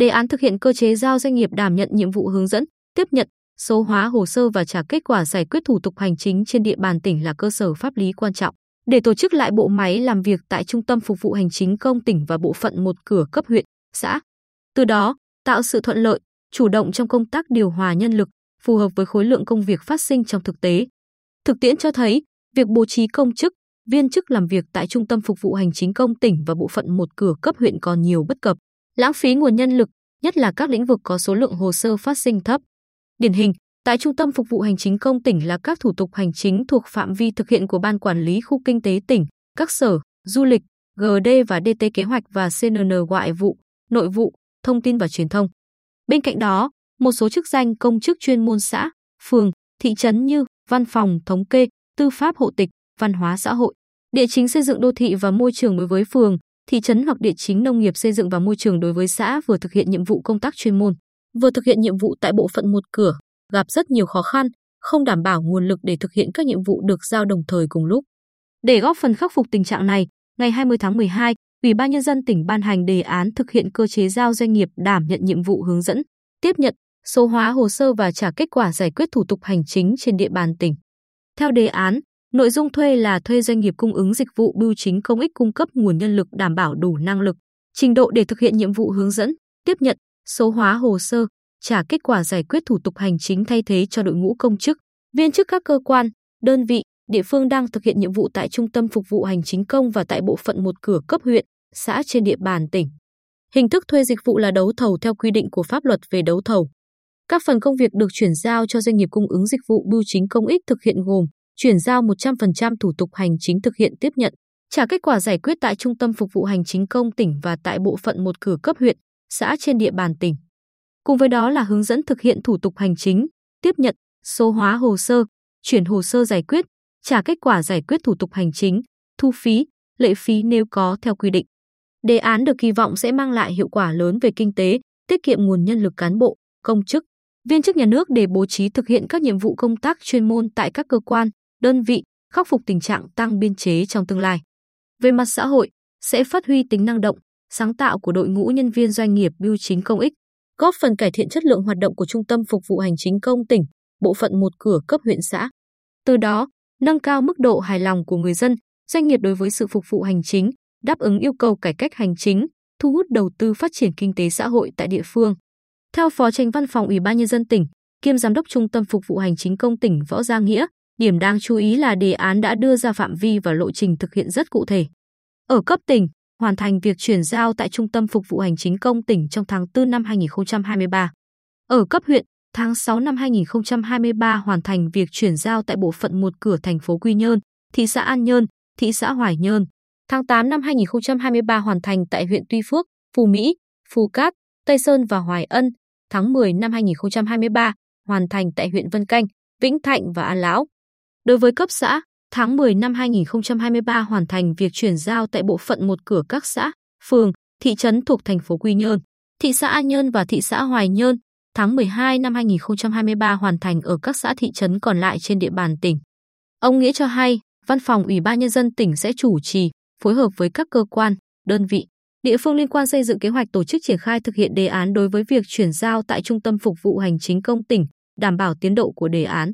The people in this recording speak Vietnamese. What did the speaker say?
Đề án thực hiện cơ chế giao doanh nghiệp đảm nhận nhiệm vụ hướng dẫn, tiếp nhận, số hóa hồ sơ và trả kết quả giải quyết thủ tục hành chính trên địa bàn tỉnh là cơ sở pháp lý quan trọng để tổ chức lại bộ máy làm việc tại Trung tâm Phục vụ Hành chính công tỉnh và bộ phận một cửa cấp huyện, xã. Từ đó, tạo sự thuận lợi, chủ động trong công tác điều hòa nhân lực, phù hợp với khối lượng công việc phát sinh trong thực tế. Thực tiễn cho thấy, việc bố trí công chức, viên chức làm việc tại Trung tâm Phục vụ Hành chính công tỉnh và bộ phận một cửa cấp huyện còn nhiều bất cập, lãng phí nguồn nhân lực, nhất là các lĩnh vực có số lượng hồ sơ phát sinh thấp. Điển hình, tại Trung tâm Phục vụ Hành chính công tỉnh là các thủ tục hành chính thuộc phạm vi thực hiện của Ban Quản lý Khu Kinh tế tỉnh, các sở, du lịch, GD và DT kế hoạch và CNN ngoại vụ, nội vụ, thông tin và truyền thông. Bên cạnh đó, một số chức danh công chức chuyên môn xã, phường, thị trấn như văn phòng, thống kê, tư pháp hộ tịch, văn hóa xã hội, địa chính xây dựng đô thị và môi trường đối với phường, thị trấn hoặc địa chính nông nghiệp xây dựng và môi trường đối với xã vừa thực hiện nhiệm vụ công tác chuyên môn, vừa thực hiện nhiệm vụ tại bộ phận một cửa, gặp rất nhiều khó khăn, không đảm bảo nguồn lực để thực hiện các nhiệm vụ được giao đồng thời cùng lúc. Để góp phần khắc phục tình trạng này, ngày 20 tháng 12, Ủy ban nhân dân tỉnh ban hành đề án thực hiện cơ chế giao doanh nghiệp đảm nhận nhiệm vụ hướng dẫn, tiếp nhận, số hóa hồ sơ và trả kết quả giải quyết thủ tục hành chính trên địa bàn tỉnh. Theo đề án, nội dung thuê là thuê doanh nghiệp cung ứng dịch vụ bưu chính công ích cung cấp nguồn nhân lực đảm bảo đủ năng lực, trình độ để thực hiện nhiệm vụ hướng dẫn, tiếp nhận, số hóa hồ sơ, trả kết quả giải quyết thủ tục hành chính thay thế cho đội ngũ công chức, viên chức các cơ quan, đơn vị, địa phương đang thực hiện nhiệm vụ tại Trung tâm Phục vụ Hành chính công và tại bộ phận một cửa cấp huyện, xã trên địa bàn tỉnh. Hình thức thuê dịch vụ là đấu thầu theo quy định của pháp luật về đấu thầu. Các phần công việc được chuyển giao cho doanh nghiệp cung ứng dịch vụ bưu chính công ích thực hiện gồm chuyển giao 100% thủ tục hành chính thực hiện tiếp nhận, trả kết quả giải quyết tại Trung tâm Phục vụ Hành chính công tỉnh và tại bộ phận một cửa cấp huyện, xã trên địa bàn tỉnh. Cùng với đó là hướng dẫn thực hiện thủ tục hành chính, tiếp nhận, số hóa hồ sơ, chuyển hồ sơ giải quyết, trả kết quả giải quyết thủ tục hành chính, thu phí, lệ phí nếu có theo quy định. Đề án được kỳ vọng sẽ mang lại hiệu quả lớn về kinh tế, tiết kiệm nguồn nhân lực cán bộ, công chức, viên chức nhà nước để bố trí thực hiện các nhiệm vụ công tác chuyên môn tại các cơ quan, đơn vị, khắc phục tình trạng tăng biên chế trong tương lai. Về mặt xã hội, sẽ phát huy tính năng động, sáng tạo của đội ngũ nhân viên doanh nghiệp bưu chính công ích, góp phần cải thiện chất lượng hoạt động của Trung tâm Phục vụ Hành chính công tỉnh, bộ phận một cửa cấp huyện xã. Từ đó, nâng cao mức độ hài lòng của người dân, doanh nghiệp đối với sự phục vụ hành chính, đáp ứng yêu cầu cải cách hành chính, thu hút đầu tư phát triển kinh tế xã hội tại địa phương. Theo Phó Tránh Văn phòng Ủy ban nhân dân tỉnh, kiêm Giám đốc Trung tâm Phục vụ Hành chính công tỉnh Võ Gia Nghĩa, điểm đáng chú ý là đề án đã đưa ra phạm vi và lộ trình thực hiện rất cụ thể. Ở cấp tỉnh, hoàn thành việc chuyển giao tại Trung tâm Phục vụ Hành chính công tỉnh trong tháng 4 năm 2023. Ở cấp huyện, tháng 6 năm 2023 hoàn thành việc chuyển giao tại bộ phận một cửa thành phố Quy Nhơn, thị xã An Nhơn, thị xã Hoài Nhơn. Tháng 8 năm 2023 hoàn thành tại huyện Tuy Phước, Phú Mỹ, Phú Cát, Tây Sơn và Hoài Ân. Tháng 10 năm 2023 hoàn thành tại huyện Vân Canh, Vĩnh Thạnh và An Lão. Đối với cấp xã, tháng 10 năm 2023 hoàn thành việc chuyển giao tại bộ phận một cửa các xã, phường, thị trấn thuộc thành phố Quy Nhơn, thị xã An Nhơn và thị xã Hoài Nhơn. Tháng 12 năm 2023 hoàn thành ở các xã thị trấn còn lại trên địa bàn tỉnh. Ông Nghĩa cho hay, Văn phòng Ủy ban Nhân dân tỉnh sẽ chủ trì, phối hợp với các cơ quan, đơn vị, địa phương liên quan xây dựng kế hoạch tổ chức triển khai thực hiện đề án đối với việc chuyển giao tại Trung tâm Phục vụ Hành chính công tỉnh, đảm bảo tiến độ của đề án.